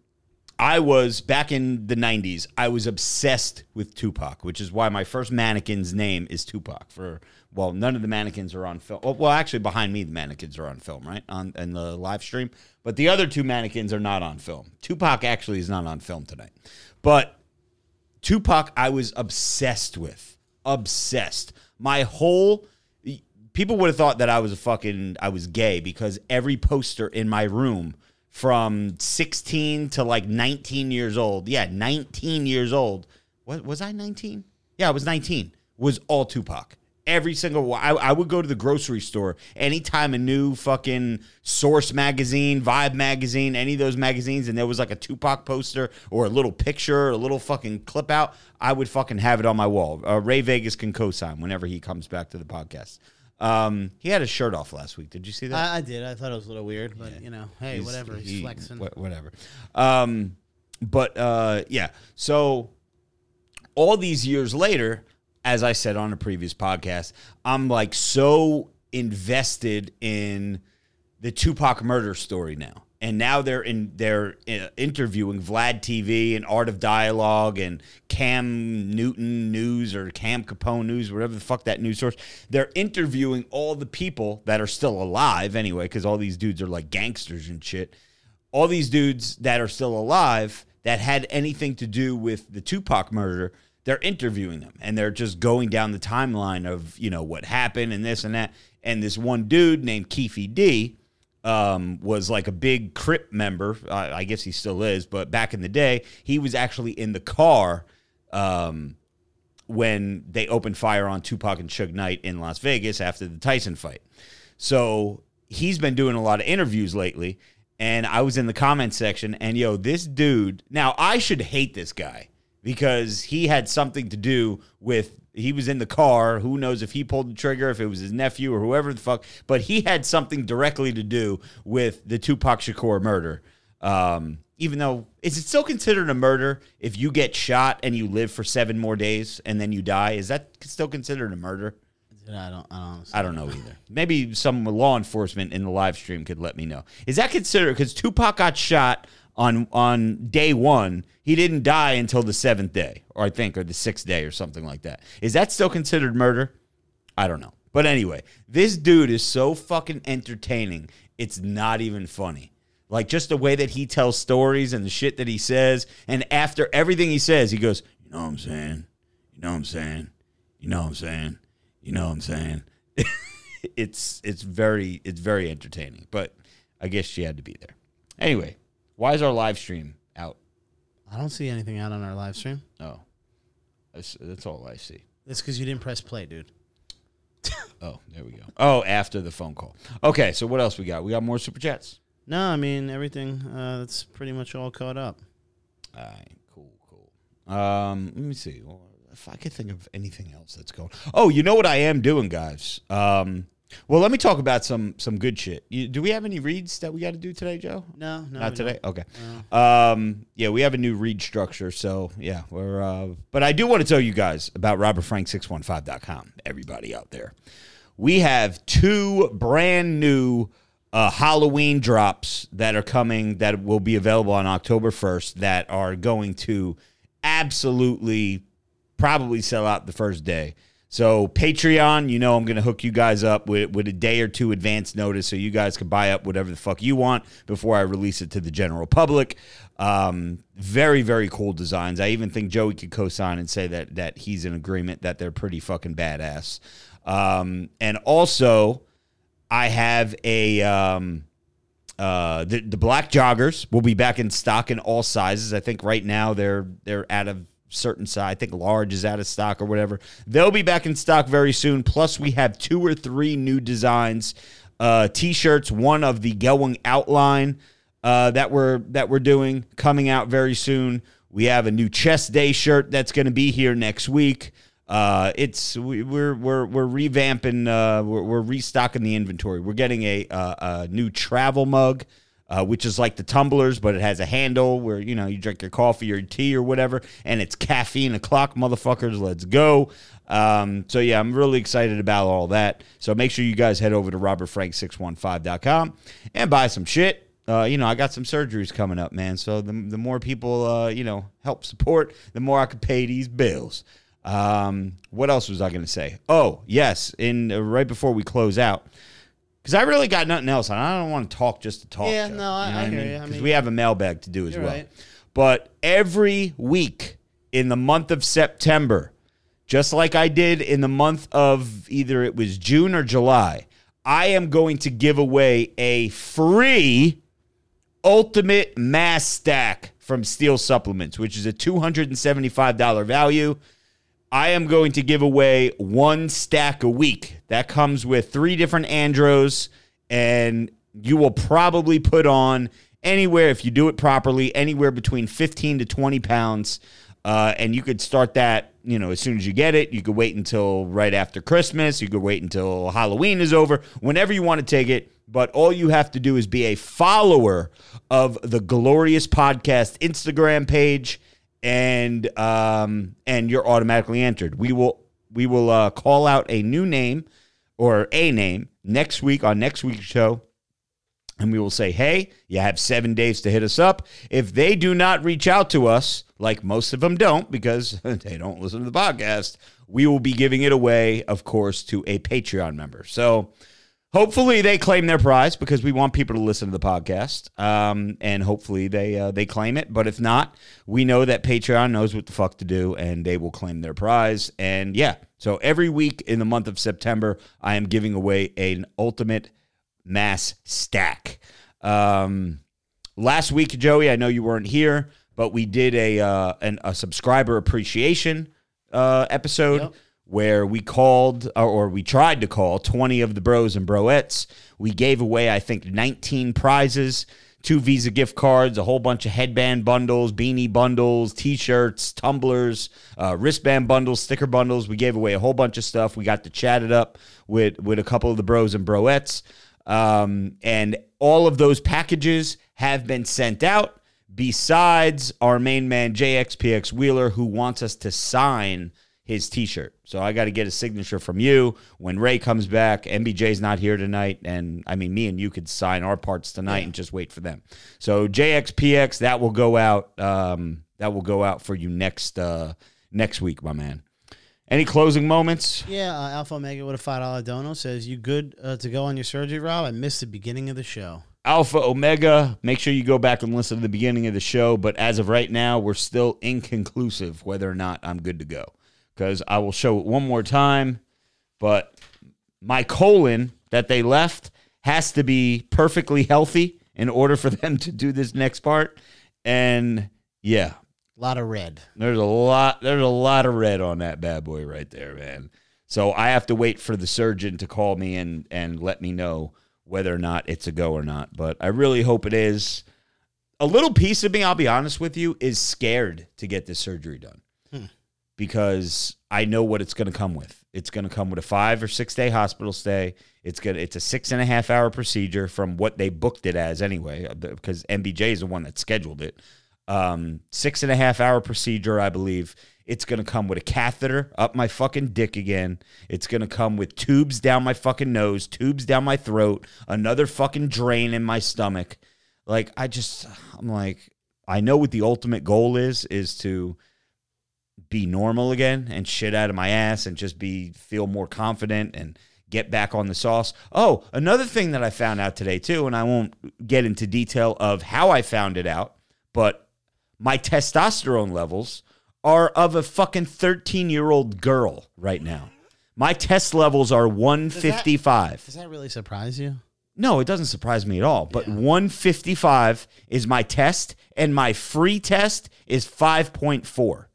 I was back in the '90s. I was obsessed with Tupac, which is why my first mannequin's name is Tupac. For well, none of the mannequins are on film. Well, well, actually, behind me, the mannequins are on film, right? On in the live stream, but the other two mannequins are not on film. Tupac actually is not on film tonight, but Tupac, I was obsessed with. Obsessed. My whole people would have thought that I was a fucking I was gay because every poster in my room from 16 to like 19 years old. Yeah, 19 years old. What was I 19? Yeah, I was 19. Was all Tupac. Every single. I, I would go to the grocery store anytime a new fucking Source magazine, Vibe magazine, any of those magazines, and there was like a Tupac poster or a little picture, or a little fucking clip out. I would fucking have it on my wall. Uh, Ray Vegas can co-sign whenever he comes back to the podcast. Um, he had his shirt off last week. Did you see that? I, I did. I thought it was a little weird, but you know, hey, He's- whatever. He's he- flexing. wha- whatever. Um, but uh, yeah. So all these years later, as I said on a previous podcast, I'm like so invested in the Tupac murder story now. And now they're in they're uh, interviewing Vlad TV and Art of Dialogue and Cam Newton News or Cam Capone News, whatever the fuck that news source. They're interviewing all the people that are still alive anyway, because all these dudes are like gangsters and shit. All these dudes that are still alive that had anything to do with the Tupac murder, they're interviewing them and they're just going down the timeline of you know what happened and this and that. And this one dude named Keffe D um, was like a big Crip member. I, I guess he still is, but back in the day, he was actually in the car um, when they opened fire on Tupac and Suge Knight in Las Vegas after the Tyson fight. So he's been doing a lot of interviews lately. And I was in the comment section, and yo, this dude. Now, I should hate this guy because he had something to do with. He was in the car. Who knows if he pulled the trigger, if it was his nephew or whoever the fuck. But he had something directly to do with the Tupac Shakur murder. Um, even though is it still considered a murder if you get shot and you live for seven more days and then you die? Is that still considered a murder? I don't. I don't. I don't know either. Maybe some law enforcement in the live stream could let me know. Is that considered because Tupac got shot on on day one? He didn't die until the seventh day, or I think, or the sixth day, or something like that. Is that still considered murder? I don't know. But anyway, this dude is so fucking entertaining. It's not even funny. Like just the way that he tells stories and the shit that he says, and after everything he says, he goes, "You know what I'm saying? You know what I'm saying? You know what I'm saying? You know what I'm saying?" it's it's very it's very entertaining. But I guess she had to be there. Anyway, why is our live stream out? I don't see anything out on our live stream. Oh, that's, that's all I see. It's because you didn't press play, dude. Oh, there we go. Oh, after the phone call. Okay, so what else we got? We got more super chats. No, I mean everything. Uh, that's pretty much all caught up. All right, cool, cool. Um, let me see. Well, if I could think of anything else that's going. Oh, you know what I am doing, guys. Um, Well, let me talk about some some good shit. You, do we have any reads that we got to do today, Joe? No, no, Not today. don't. Okay. Um, yeah, we have a new read structure, so yeah, we're. Uh, but I do want to tell you guys about RobertFrank615.com. Everybody out there, we have two brand new uh, Halloween drops that are coming that will be available on October first. That are going to absolutely probably sell out the first day. So Patreon, you know, I'm going to hook you guys up with, with a day or two advance notice, so you guys can buy up whatever the fuck you want before I release it to the general public. Um, very very cool designs. I even think Joey could co-sign and say that that he's in agreement that they're pretty fucking badass. Um, and also, I have a um, uh, the the black joggers will be back in stock in all sizes. I think right now they're they're out of certain size. I think large is out of stock or whatever. They'll be back in stock very soon. Plus, we have two or three new designs, uh, t-shirts. One of the going outline uh, that we're that we're doing coming out very soon. We have a new chest day shirt that's going to be here next week. Uh, it's we, we're we're we're revamping. Uh, we're, we're restocking the inventory. We're getting a uh, a new travel mug, uh, which is like the tumblers, but it has a handle where you know you drink your coffee or tea or whatever, and it's caffeine o'clock, motherfuckers. Let's go. Um, so yeah, I'm really excited about all that. So make sure you guys head over to robertfrank615.com and buy some shit. Uh, you know, I got some surgeries coming up, man. So the, the more people, uh, you know, help support, the more I could pay these bills. Um, what else was I going to say? Oh, yes. In uh, right before we close out, because I really got nothing else, and I don't want to talk just to talk. Yeah, Joe. no, I- You know I hear you. I Because mean- we have a mailbag to do as You're well. right. But every week in the month of September, just like I did in the month of either it was June or July, I am going to give away a free Ultimate Mass Stack from Steel Supplements, which is a $275 value. I am going to give away one stack a week. That comes with three different Andros, and you will probably put on anywhere, if you do it properly, anywhere between 15 to 20 pounds. Uh, and you could start that, you know, as soon as you get it. You could wait until right after Christmas. You could wait until Halloween is over, whenever you want to take it. But all you have to do is be a follower of the Glorious Podcast Instagram page and um, and you're automatically entered. We will we will uh, call out a new name or a name next week on next week's show. And we will say, hey, you have seven days to hit us up. If they do not reach out to us, like most of them don't, because they don't listen to the podcast, we will be giving it away, of course, to a Patreon member. So hopefully they claim their prize because we want people to listen to the podcast um, and hopefully they uh, they claim it. But if not we know that patreon knows what the fuck to do and they will claim their prize. And yeah so every week in the month of september i am giving away an ultimate mass stack. Um, last week joey i know you weren't here but we did a uh, an, a subscriber appreciation uh, episode. Yep. Where we called or, we tried to call 20 of the bros and broettes. We gave away, I think, 19 prizes, two Visa gift cards, a whole bunch of headband bundles, beanie bundles, t shirts, tumblers, uh, wristband bundles, sticker bundles. We gave away a whole bunch of stuff. We got to chat it up with, with a couple of the bros and broettes. Um, and all of those packages have been sent out besides our main man JXPX Wheeler who wants us to sign his t-shirt. So I got to get a signature from you when Ray comes back. MBJ's not here tonight and I mean me and you could sign our parts tonight and just wait for them. So JXPX that will go out um that will go out for you next uh next week, my man. Any closing moments? Yeah, uh, Alpha Omega with a five dollar dono says you good uh, to go on your surgery, Rob. I missed the beginning of the show. Alpha Omega. Make sure you go back and listen to the beginning of the show. But as of right now, we're still inconclusive whether or not I'm good to go. Because I will show it one more time. But my colon that they left has to be perfectly healthy in order for them to do this next part. And yeah, A lot of red. there's a lot there's a lot of red on that bad boy right there, man. So I have to wait for the surgeon to call me and and let me know whether or not it's a go or not. But I really hope it is. A little piece of me, I'll be honest with you, is scared to get this surgery done. Because I know what it's going to come with. It's going to come with a five or six day hospital stay. It's gonna it's a six and a half hour procedure from what they booked it as anyway, uh, because MBJ is the one that scheduled it. Um, six and a half hour procedure, I believe. It's gonna come with a catheter up my fucking dick again. It's gonna come with tubes down my fucking nose, tubes down my throat, another fucking drain in my stomach. Like I just, I'm like, I know what the ultimate goal is, is to be normal again and shit out of my ass and just be feel more confident and get back on the sauce. Oh, another thing that I found out today too, and I won't get into detail of how I found it out, but my testosterone levels are of a fucking 13 year old girl right now. My test levels are 155. Does that really surprise you? No, it doesn't surprise me at all. But 155 is my test, and my free test is 5.4.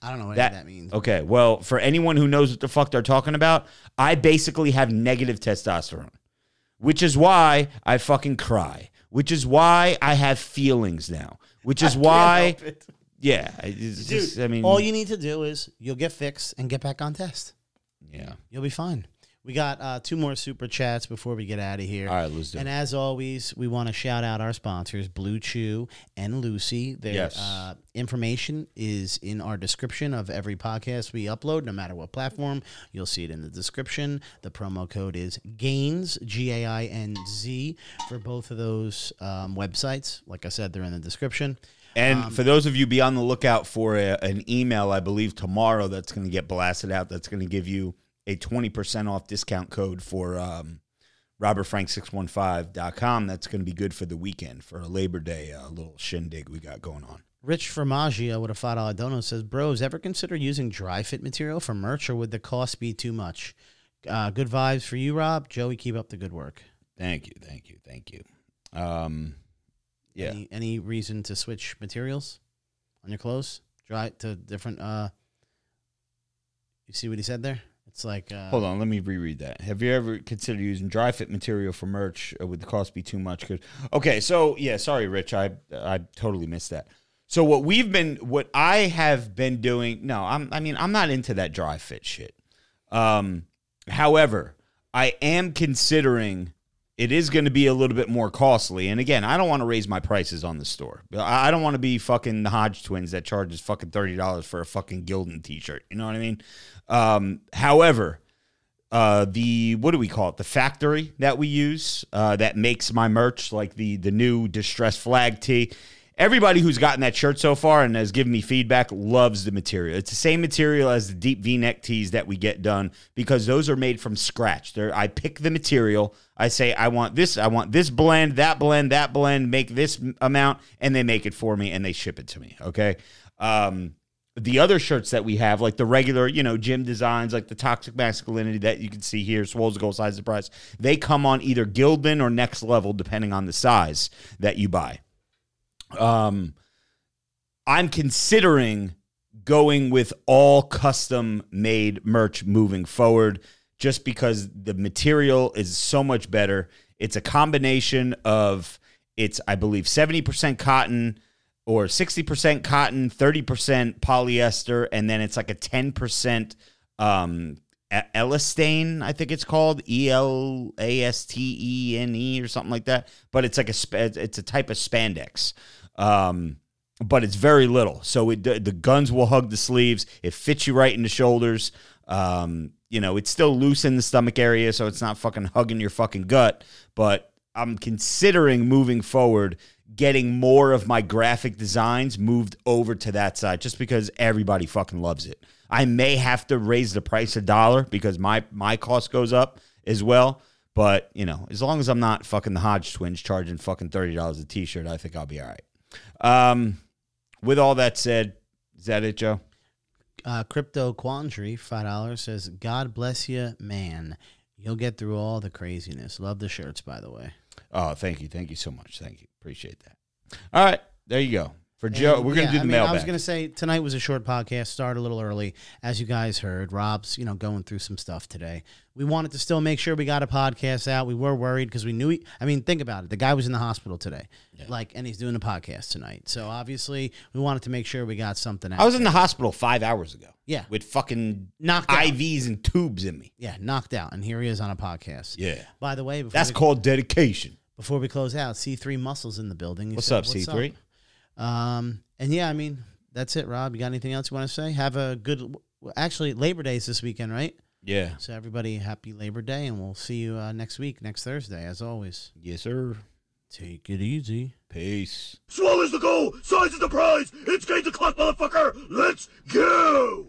I don't know what That, that means. Okay, well, for anyone who knows what the fuck they're talking about, I basically have negative testosterone, which is why I fucking cry, which is why I have feelings now, which is why, yeah, it's just, I mean, All you need to do is you'll get fixed and get back on test. yeah. You'll be fine. We got uh, two more super chats before we get out of here. All right, let's do And as always, we want to shout out our sponsors, Blue Chew and Lucy. Their Yes. uh, information is in our description of every podcast we upload, no matter what platform. You'll see it in the description. The promo code is GAINS, G A I N Z, for both of those um, websites. Like I said, they're in the description. And Um, for those of you, be on the lookout for a, an email, I believe, tomorrow that's going to get blasted out. That's going to give you a 20% off discount code for um, robertfrank615.com. That's going to be good for the weekend, for a Labor Day uh, little shindig we got going on. Rich Formaggio with a five dollar dono says, "Bros, ever consider using dry fit material for merch, or would the cost be too much?" Uh, good vibes for you, Rob. Joey, keep up the good work. Thank you, thank you, thank you. Um, yeah. Any, any reason to switch materials on your clothes? Dry to different. uh You see what he said there? It's like uh, Hold on, let me reread that. Have you ever considered using dry fit material for merch? Or would the cost be too much? Okay, so yeah, sorry, Rich, I I totally missed that. So what we've been, what I have been doing, no, I'm, I mean, I'm not into that dry fit shit. Um, however, I am considering it is going to be a little bit more costly. And again, I don't want to raise my prices on the store. I don't want to be fucking the Hodge twins that charges fucking thirty dollars for a fucking Gildan t-shirt. You know what I mean? Um, however, uh, the what do we call it? The factory that we use uh, that makes my merch, like the the new distress flag tee. Everybody who's gotten that shirt so far and has given me feedback loves the material. It's the same material as the deep V-neck tees that we get done because those are made from scratch. They're, I pick the material. I say I want this, I want this blend, that blend, that blend. Make this amount, and they make it for me and they ship it to me. Okay. Um, the other shirts that we have, like the regular, you know, gym designs, like the toxic masculinity that you can see here, Swole's Gold Size Surprise, they come on either Gildan or Next Level, depending on the size that you buy. Um, I'm considering going with all custom made merch moving forward just because the material is so much better. It's a combination of it's I believe 70% cotton or 60% cotton, 30% polyester and then it's like a 10% um elastane, I think it's called E L A S T E N E or something like that. But it's like a it's a type of spandex. Um, but it's very little. So it, the guns will hug the sleeves. It fits you right in the shoulders. Um, you know, it's still loose in the stomach area, so it's not fucking hugging your fucking gut. But I'm considering moving forward, getting more of my graphic designs moved over to that side, just because everybody fucking loves it. I may have to raise the price a dollar because my my cost goes up as well. But you know, as long as I'm not fucking the Hodge twins charging fucking thirty dollars a t-shirt, I think I'll be all right. Um, with all that said, is that it, Joe? Uh, Crypto Quandary, five dollars says, "God bless you, man. You'll get through all the craziness. Love the shirts, by the way. Oh, thank you, thank you so much, thank you, appreciate that. All right, there you go. For Joe, And, we're gonna yeah, do the I mean, mailbag. I was gonna say tonight was a short podcast, start a little early, as you guys heard. Rob's, you know, going through some stuff today. We wanted to still make sure we got a podcast out. We were worried because we knew. He, I mean, think about it. The guy was in the hospital today, like, and he's doing a podcast tonight. So obviously, we wanted to make sure we got something out. I was in the hospital five hours ago. Yeah. with fucking Knocked out. IVs and tubes in me. yeah, knocked out, and here he is on a podcast. Yeah, By the way, before that's we, called dedication. before we close out, C three muscles in the building. What's said, up, C three? Um, and yeah, I mean, that's it, Rob. You got anything else you want to say? Have a good, actually, Labor Day is this weekend, right? Yeah, So everybody, happy Labor Day, and we'll see you uh, next week, next Thursday, as always. yes, sir. Take it easy. Peace. Swallows the goal, size is the prize. It's game to clock, motherfucker. Let's go.